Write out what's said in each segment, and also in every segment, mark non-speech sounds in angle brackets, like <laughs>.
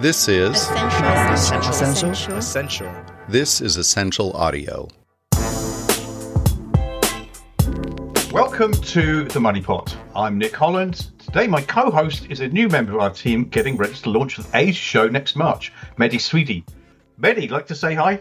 This is Essential. Essential. Essential. this is essential audio. Welcome to the Money Pot. I'm Nick Holland. Today, my co-host is a new member of our team, getting ready to launch the Asia show next March. Mehdy Souidi. Mehdy, like to say hi?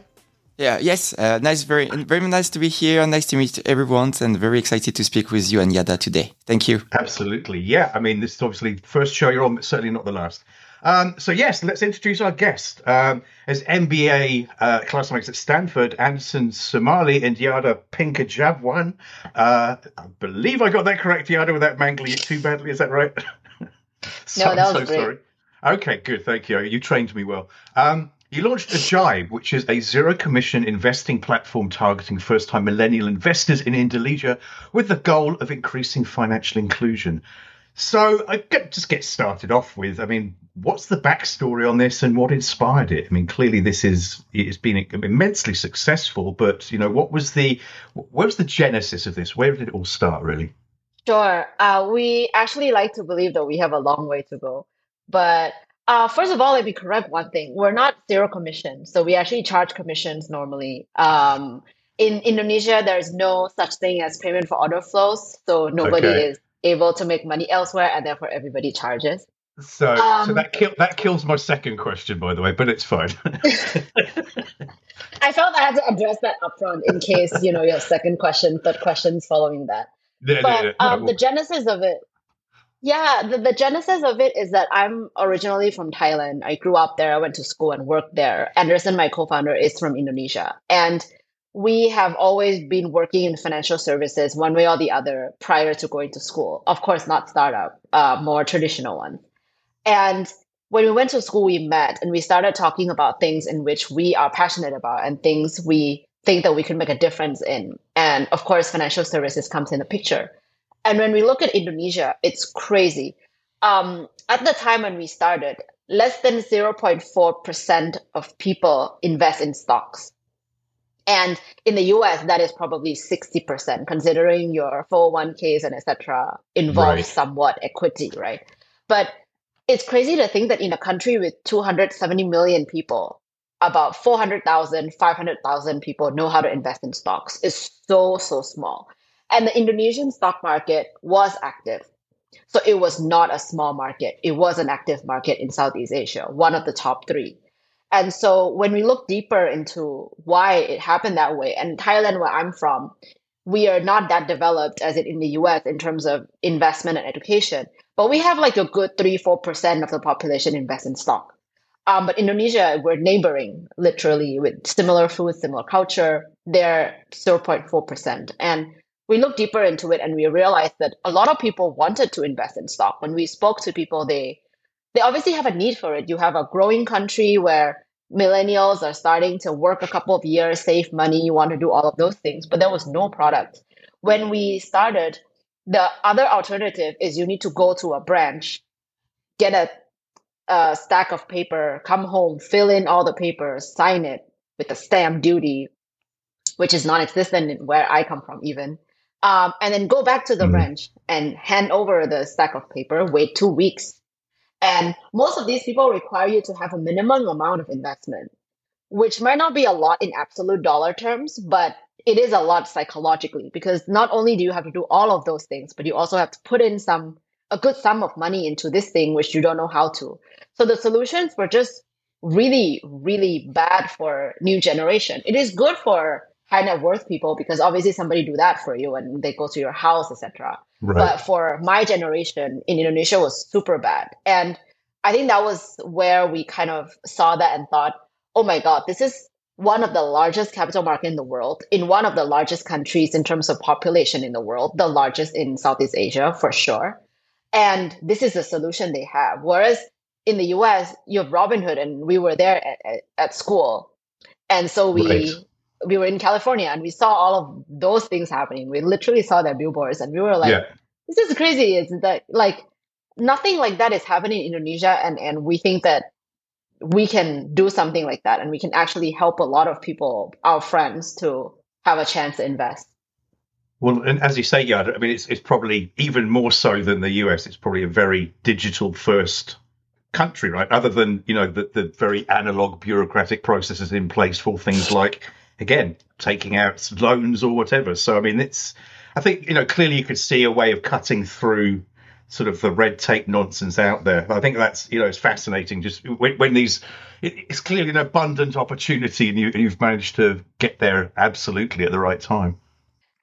Yeah, yes, uh, nice, very, very nice to be here. Nice to meet everyone, and very excited to speak with you and Yada today. Thank you. Absolutely. Yeah. I mean, this is obviously the first show you're on, but certainly not the last. Um, so yes, let's introduce our guest. Um, as MBA uh, classmates at Stanford, Anderson Sumarli and Yada Piyajomkwan. Uh, I believe I got that correct, Yada, without mangling it too badly. Is that right? so, <laughs> No, that I'm was so great. sorry. Okay, good. Thank you. You trained me well. Um, you launched Ajaib, which is a zero commission investing platform targeting first time millennial investors in Indonesia with the goal of increasing financial inclusion. So I get, just get started off with, I mean, what's the backstory on this and what inspired it? I mean, clearly this is it's been immensely successful, but you know, what was the where was the genesis of this? Where did it all start, really? Sure. Uh, we actually like to believe that we have a long way to go. But uh, first of all, let me correct one thing. We're not zero commission. So we actually charge commissions normally. Um, in Indonesia, there's no such thing as payment for order flows. So nobody Okay. is able to make money elsewhere, and therefore everybody charges. So, so Um, that kill, that kills my second question, by the way, but it's fine. <laughs> <laughs> I felt I had to address that upfront in case, you know, your second question, third questions following that. Yeah, but yeah, yeah. um, the genesis of it yeah the, the genesis of it is that i'm originally from thailand i grew up there i went to school and worked there anderson my co-founder is from indonesia and we have always been working in financial services one way or the other prior to going to school of course not startup uh, more traditional one. and when we went to school we met and we started talking about things in which we are passionate about and things we think that we can make a difference in and of course financial services comes in the picture and when we look at Indonesia, it's crazy. Um, at the time when we started, less than 0.4% of people invest in stocks. And in the US, that is probably 60%, considering your 401ks and etc. involve Right. somewhat equity, right? But it's crazy to think that in a country with 270 million people, about 400,000, 500,000 people know how to invest in stocks. It's so, so small. And the Indonesian stock market was active. So it was not a small market. It was an active market in Southeast Asia, one of the top three. And so when we look deeper into why it happened that way, and Thailand, where I'm from, we are not that developed as it in the US in terms of investment and education, but we have like a good three, four percent of the population invest in stock. Um, but Indonesia, we're neighboring literally with similar food, similar culture. They're 0.4%. And we looked deeper into it and we realized that a lot of people wanted to invest in stock. When we spoke to people, they they obviously have a need for it. You have a growing country where millennials are starting to work a couple of years, save money, you want to do all of those things, but there was no product. When we started, the other alternative is you need to go to a branch, get a, a stack of paper, come home, fill in all the papers, sign it with a stamp duty, which is non-existent where I come from even. Um, and then go back to the Mhm. branch and hand over the stack of paper, wait two weeks. And most of these people require you to have a minimum amount of investment, which might not be a lot in absolute dollar terms, but it is a lot psychologically because not only do you have to do all of those things, but you also have to put in some a good sum of money into this thing which you don't know how to. So the solutions were just really, really bad for new generation. It is good for high net worth people because obviously somebody do that for you and they go to your house, etc. right. But for my generation in Indonesia was super bad. And I think that was where we kind of saw that and thought, oh my God, this is one of the largest capital market in the world, in one of the largest countries in terms of population in the world, the largest in Southeast Asia for sure. And this is the solution they have. Whereas in the US, you have Robinhood, and we were there at, at, school. And so we Right. We were in California and we saw all of those things happening. We literally saw their billboards and we were like, yeah. this is crazy. It's that like nothing like that is happening in Indonesia and, and we think that we can do something like that and we can actually help a lot of people, our friends, to have a chance to invest. Well, and as you say, yeah, I mean, it's it's probably even more so than the US. It's probably a very digital first country, right? Other than you know the the very analog bureaucratic processes in place for things like again taking out loans or whatever. So I mean, it's I think you know clearly you could see a way of cutting through sort of the red tape nonsense out there. I think that's you know it's fascinating. Just when, when these, it, it's clearly an abundant opportunity, and you, you've managed to get there absolutely at the right time.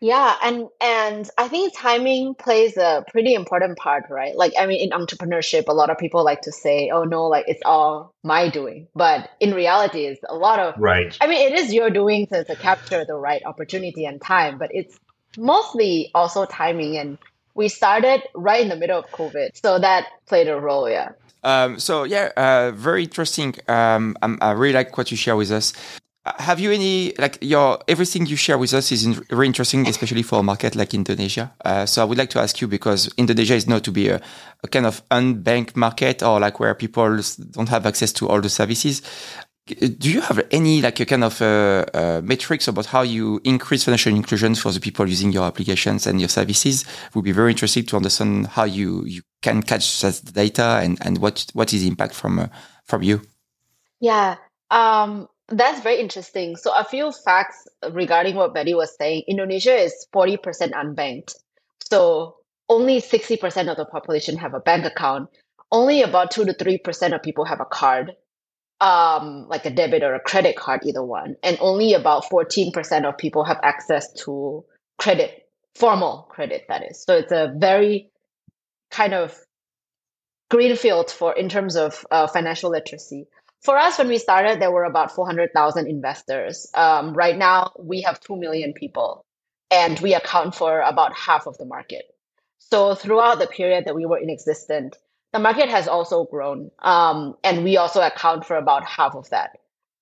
Yeah, and and I think timing plays a pretty important part, right? Like I mean in entrepreneurship a lot of people like to say, "Oh no, like it's all my doing." But in reality it's a lot of Right. I mean it is your doing to, to capture the right opportunity and time, but it's mostly also timing and we started right in the middle of COVID. So that played a role, yeah. Um, so yeah, uh, very interesting. Um, I'm, I really like what you share with us. Uh, Have you any like your everything you share with us is in, very interesting, especially for a market like Indonesia. Uh, so I would like to ask you because Indonesia is known to be a, a kind of unbanked market or like where people don't have access to all the services. Do you have any like a kind of uh, uh, metrics about how you increase financial inclusion for the people using your applications and your services? Would be very interesting to understand how you you can catch that data and and what what is the impact from uh, from you. Yeah, um, that's very interesting. So, a few facts regarding what Mehdy was saying Indonesia is 40% unbanked. So, only 60% of the population have a bank account. Only about 2 to 3% of people have a card, um, like a debit or a credit card, either one. And only about 14% of people have access to credit, formal credit, that is. So, it's a very kind of greenfield for in terms of uh, financial literacy for us when we started there were about 400000 investors. Um, right now we have 2 million people and we account for about half of the market. So throughout the period that we were in existence the market has also grown um, and we also account for about half of that.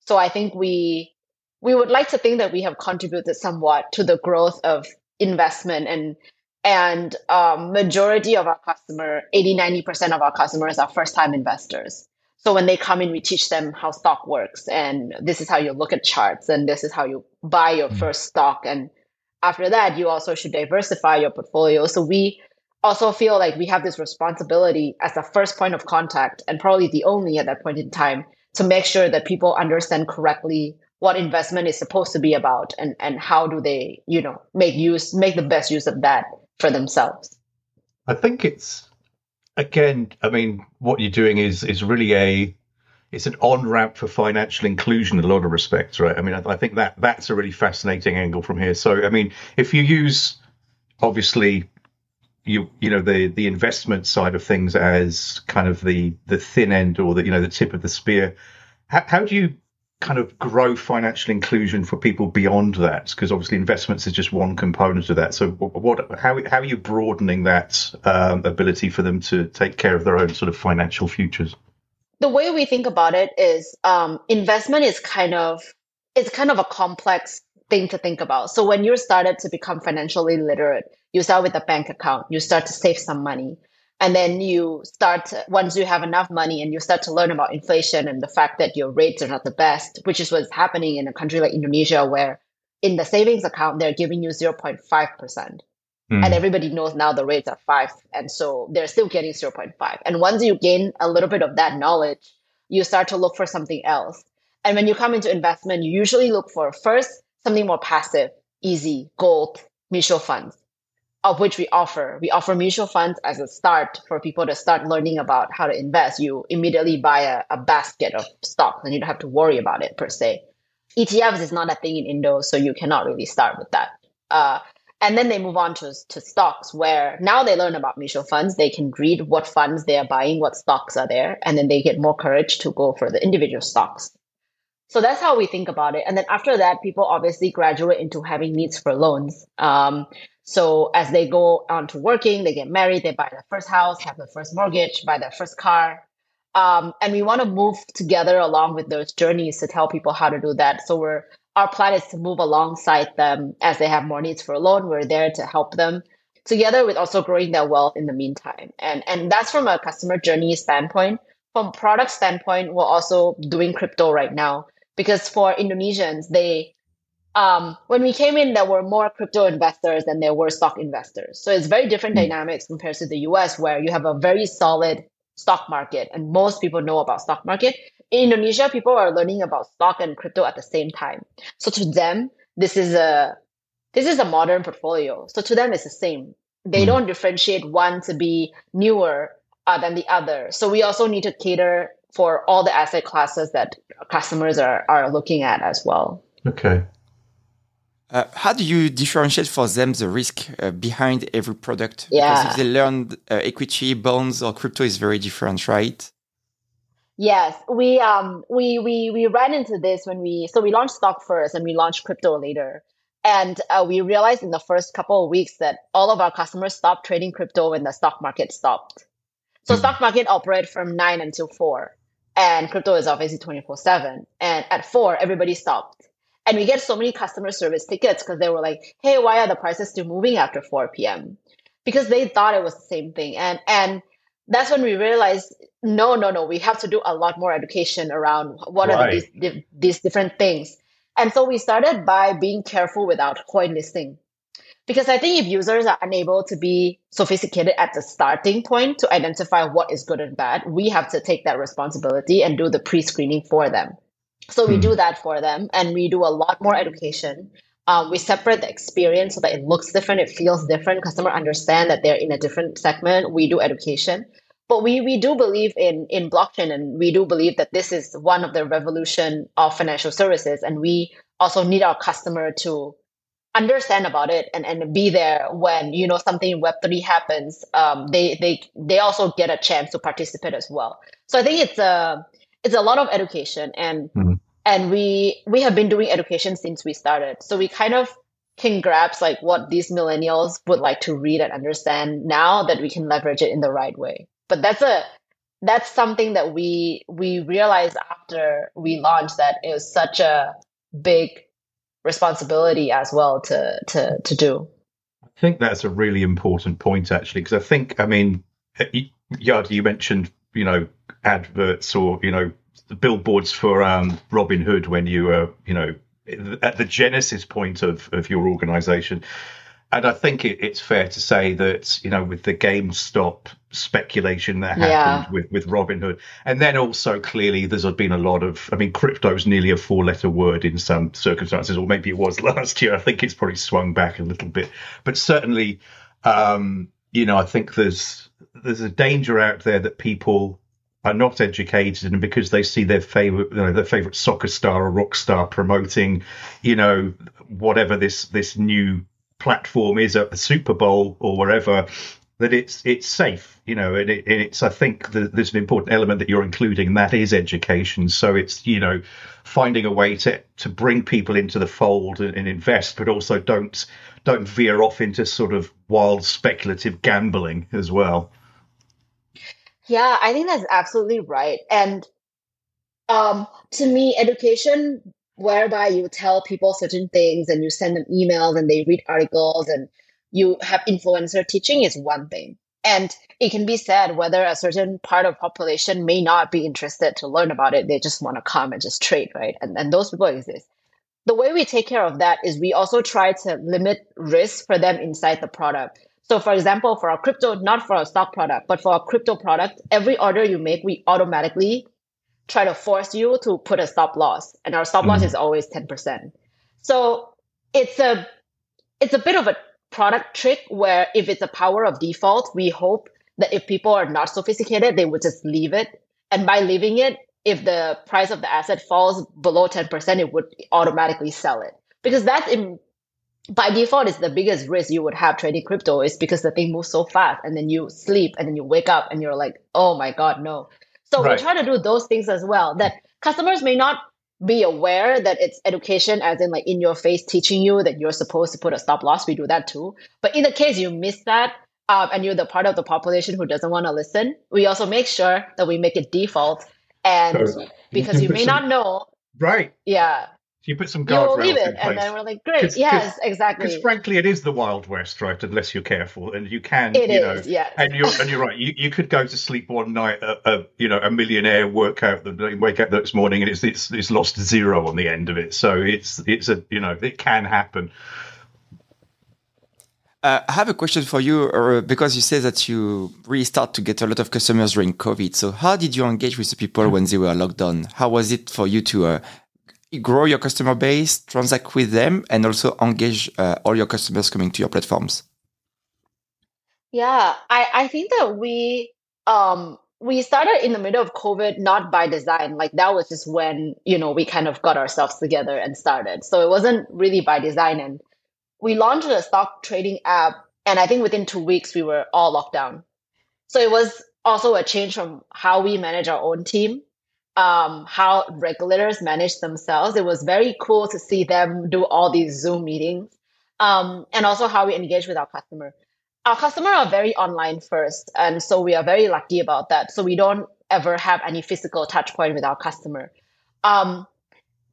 So i think we we would like to think that we have contributed somewhat to the growth of investment and and um, majority of our customer 80 90% of our customers are first time investors so when they come in, we teach them how stock works, and this is how you look at charts, and this is how you buy your mm. first stock. And after that, you also should diversify your portfolio. So we also feel like we have this responsibility as the first point of contact, and probably the only at that point in time, to make sure that people understand correctly what investment is supposed to be about, and and how do they, you know, make use, make the best use of that for themselves. I think it's again. I mean, what you're doing is is really a it's an on ramp for financial inclusion in a lot of respects, right? I mean, I, I think that that's a really fascinating angle from here. So, I mean, if you use obviously you you know the the investment side of things as kind of the the thin end or the you know the tip of the spear, how, how do you kind of grow financial inclusion for people beyond that? Because obviously investments is just one component of that. So what, how, how are you broadening that um, ability for them to take care of their own sort of financial futures? The way we think about it is um, investment is kind of it's kind of a complex thing to think about. So when you started to become financially literate, you start with a bank account, you start to save some money. And then you start, once you have enough money and you start to learn about inflation and the fact that your rates are not the best, which is what's happening in a country like Indonesia, where in the savings account, they're giving you 0.5%. Mm. And everybody knows now the rates are five. And so they're still getting 0.5. And once you gain a little bit of that knowledge, you start to look for something else. And when you come into investment, you usually look for first something more passive, easy, gold, mutual funds of which we offer. We offer mutual funds as a start for people to start learning about how to invest. You immediately buy a, a basket of stocks and you don't have to worry about it per se. ETFs is not a thing in Indo, so you cannot really start with that. Uh, and then they move on to, to stocks where now they learn about mutual funds. They can read what funds they are buying, what stocks are there, and then they get more courage to go for the individual stocks. So that's how we think about it. And then after that, people obviously graduate into having needs for loans. Um, so as they go on to working, they get married, they buy their first house, have their first mortgage, buy their first car. Um, and we want to move together along with those journeys to tell people how to do that. So we're our plan is to move alongside them as they have more needs for a loan. We're there to help them together with also growing their wealth in the meantime. And and that's from a customer journey standpoint. From product standpoint, we're also doing crypto right now because for Indonesians, they um, when we came in, there were more crypto investors than there were stock investors. So it's very different mm-hmm. dynamics compared to the US, where you have a very solid stock market, and most people know about stock market. In Indonesia, people are learning about stock and crypto at the same time. So to them, this is a this is a modern portfolio. So to them, it's the same. They mm. don't differentiate one to be newer uh, than the other. So we also need to cater for all the asset classes that customers are, are looking at as well. Okay. Uh, how do you differentiate for them the risk uh, behind every product? Yeah. Because if they learn uh, equity, bonds, or crypto is very different, right? Yes, we um we we we ran into this when we so we launched stock first and we launched crypto later, and uh, we realized in the first couple of weeks that all of our customers stopped trading crypto when the stock market stopped. So mm-hmm. stock market operate from nine until four, and crypto is obviously twenty four seven. And at four, everybody stopped and we get so many customer service tickets because they were like, hey, why are the prices still moving after 4 p.m.? Because they thought it was the same thing. And and that's when we realized, no, no, no, we have to do a lot more education around what right. are these, these different things. And so we started by being careful without coin listing. Because I think if users are unable to be sophisticated at the starting point to identify what is good and bad, we have to take that responsibility and do the pre screening for them. So we do hmm. that for them and we do a lot more education. Um, we separate the experience so that it looks different, it feels different. Customer understand that they're in a different segment. We do education, but we we do believe in in blockchain, and we do believe that this is one of the revolution of financial services, and we also need our customer to understand about it and, and be there when you know something in Web three happens. Um, they they they also get a chance to participate as well. So I think it's a it's a lot of education and mm-hmm. and we we have been doing education since we started. So we kind of can grasp like what these millennials would like to read and understand now that we can leverage it in the right way. But that's a that's something that we we realized after we launched that it was such a big responsibility as well to to to do. I think that's a really important point actually because i think i mean Yada, you mentioned you know adverts or you know billboards for um, Robinhood when you were you know at the genesis point of of your organization. And I think it, it's fair to say that you know with the GameStop speculation that happened yeah. with with Robinhood, and then also clearly there's been a lot of I mean crypto is nearly a four letter word in some circumstances, or maybe it was <laughs> last year. I think it's probably swung back a little bit, but certainly, um, you know, I think there's there's a danger out there that people are not educated and because they see their favorite you know, their favorite soccer star or rock star promoting you know whatever this this new platform is at the Super Bowl or wherever that it's it's safe you know and, it, and it's I think there's an important element that you're including and that is education so it's you know finding a way to to bring people into the fold and, and invest but also don't don't veer off into sort of wild speculative gambling as well yeah, I think that's absolutely right. And um, to me, education whereby you tell people certain things and you send them emails and they read articles and you have influencer teaching is one thing. And it can be said whether a certain part of population may not be interested to learn about it. They just want to come and just trade, right? And, and those people exist. The way we take care of that is we also try to limit risk for them inside the product. So for example, for our crypto, not for our stock product, but for our crypto product, every order you make, we automatically try to force you to put a stop loss. And our stop mm-hmm. loss is always 10%. So it's a it's a bit of a product trick where if it's a power of default, we hope that if people are not sophisticated, they would just leave it. And by leaving it, if the price of the asset falls below 10%, it would automatically sell it. Because that's in, by default is the biggest risk you would have trading crypto is because the thing moves so fast and then you sleep and then you wake up and you're like, oh my God, no. So right. we try to do those things as well that customers may not be aware that it's education as in like in your face teaching you that you're supposed to put a stop loss. We do that too. But in the case you miss that um, and you're the part of the population who doesn't want to listen, we also make sure that we make it default. And because you may not know. Right. Yeah you put some guardrails leave it, in place. and then we're like, great, Cause, yes, cause, exactly. Because frankly, it is the Wild West, right? Unless you're careful, and you can, it you is, know, yes. and you're and you're right. You, you could go to sleep one night, a, a you know, a millionaire, work out the wake up the next morning, and it's it's it's lost zero on the end of it. So it's it's a you know, it can happen. Uh, I have a question for you uh, because you say that you really start to get a lot of customers during COVID. So how did you engage with the people when they were locked down? How was it for you to uh, grow your customer base, transact with them, and also engage uh, all your customers coming to your platforms? Yeah, I, I think that we um we started in the middle of COVID not by design. Like that was just when, you know, we kind of got ourselves together and started. So it wasn't really by design. And we launched a stock trading app. And I think within two weeks, we were all locked down. So it was also a change from how we manage our own team, um, how regulators manage themselves. It was very cool to see them do all these Zoom meetings, um, and also how we engage with our customer. Our customer are very online first and so we are very lucky about that. So we don't ever have any physical touch point with our customer. Um,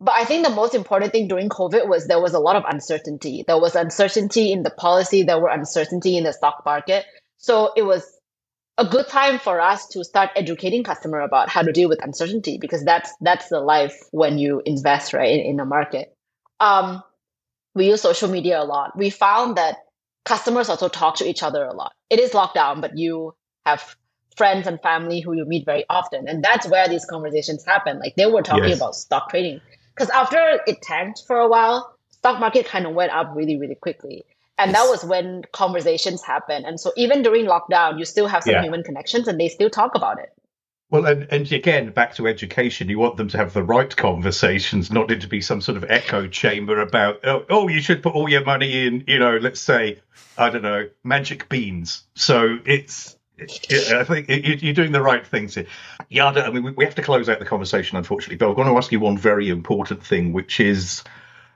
but i think the most important thing during covid was there was a lot of uncertainty. There was uncertainty in the policy. There were uncertainty in the stock market. So it was a good time for us to start educating customer about how to deal with uncertainty because that's that's the life when you invest right in, in the market um, we use social media a lot we found that customers also talk to each other a lot. It is lockdown, but you have friends and family who you meet very often. And that's where these conversations happen. Like they were talking yes. about stock trading. Because after it tanked for a while, stock market kind of went up really, really quickly. And that was when conversations happen. And so even during lockdown, you still have some yeah. human connections and they still talk about it. Well, and, and again, back to education, you want them to have the right conversations, not it to be some sort of echo chamber about, oh, oh, you should put all your money in, you know, let's say, I don't know, magic beans. So it's, it, I think it, you're doing the right things here. Yada, I mean, we have to close out the conversation, unfortunately, but I want to ask you one very important thing, which is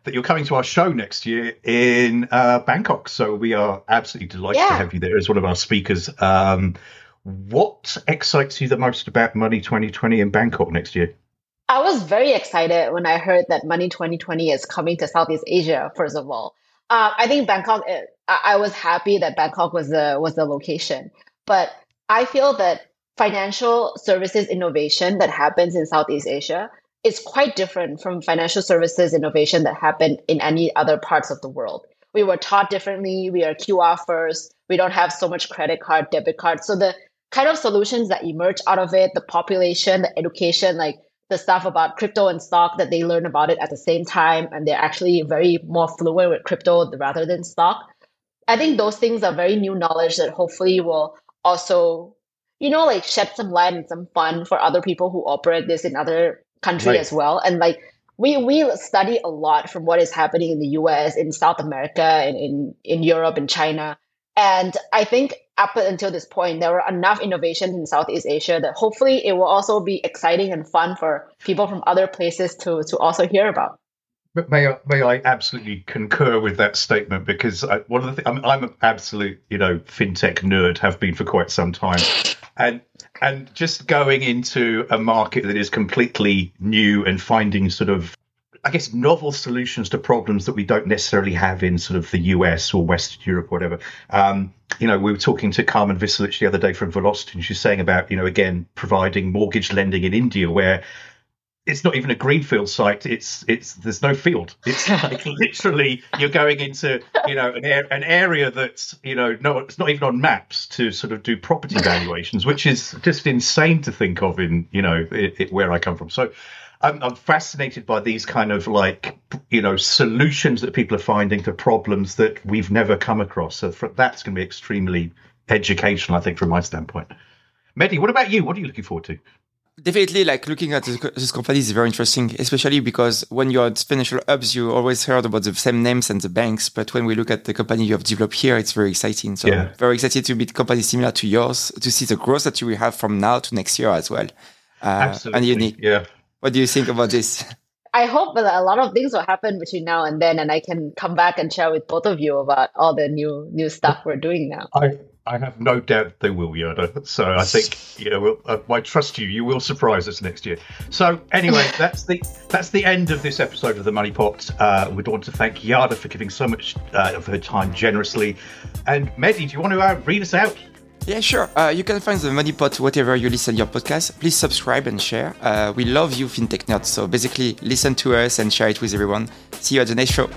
that you're coming to our show next year in uh, Bangkok. So we are absolutely delighted yeah. to have you there as one of our speakers. Um, what excites you the most about Money 2020 in Bangkok next year? I was very excited when I heard that Money 2020 is coming to Southeast Asia. First of all, uh, I think Bangkok. Eh, I was happy that Bangkok was the was the location, but I feel that financial services innovation that happens in Southeast Asia is quite different from financial services innovation that happen in any other parts of the world. We were taught differently. We are QR first. We don't have so much credit card, debit card. So the kind of solutions that emerge out of it, the population, the education, like the stuff about crypto and stock that they learn about it at the same time, and they're actually very more fluent with crypto rather than stock. I think those things are very new knowledge that hopefully will also, you know, like shed some light and some fun for other people who operate this in other countries right. as well. And like we we study a lot from what is happening in the US, in South America, and in in Europe and China. And I think up until this point, there were enough innovations in Southeast Asia that hopefully it will also be exciting and fun for people from other places to to also hear about. But may I, may I absolutely concur with that statement because I, one of the th- I'm, I'm an absolute you know fintech nerd, have been for quite some time, and and just going into a market that is completely new and finding sort of I guess, novel solutions to problems that we don't necessarily have in sort of the US or Western Europe, or whatever. Um, you know, we were talking to Carmen Viselic the other day from Velocity, and she's saying about, you know, again, providing mortgage lending in India where it's not even a greenfield site. It's it's there's no field. It's like <laughs> literally you're going into you know an, an area that's you know no it's not even on maps to sort of do property <laughs> valuations, which is just insane to think of in you know it, it, where I come from. So I'm, I'm fascinated by these kind of like you know solutions that people are finding to problems that we've never come across. So for, that's going to be extremely educational, I think, from my standpoint. Mehdy, what about you? What are you looking forward to? Definitely, like looking at this company is very interesting, especially because when you're at financial hubs, you always heard about the same names and the banks. But when we look at the company you have developed here, it's very exciting. So, yeah. very excited to meet companies similar to yours to see the growth that you will have from now to next year as well. Uh, Absolutely. And unique. Yeah. What do you think about this? <laughs> I hope that a lot of things will happen between now and then, and I can come back and share with both of you about all the new new stuff we're doing now. I I have no doubt they will, Yada. So I think you know we'll, uh, I trust you. You will surprise us next year. So anyway, <laughs> that's the that's the end of this episode of the Money Pot. Uh, we'd want to thank Yada for giving so much uh, of her time generously. And Mehdy, do you want to uh, read us out? Yeah, sure. Uh, you can find the Money Pot whatever you listen your podcast. Please subscribe and share. Uh, we love you, fintech nerds. So basically, listen to us and share it with everyone. See you at the next show.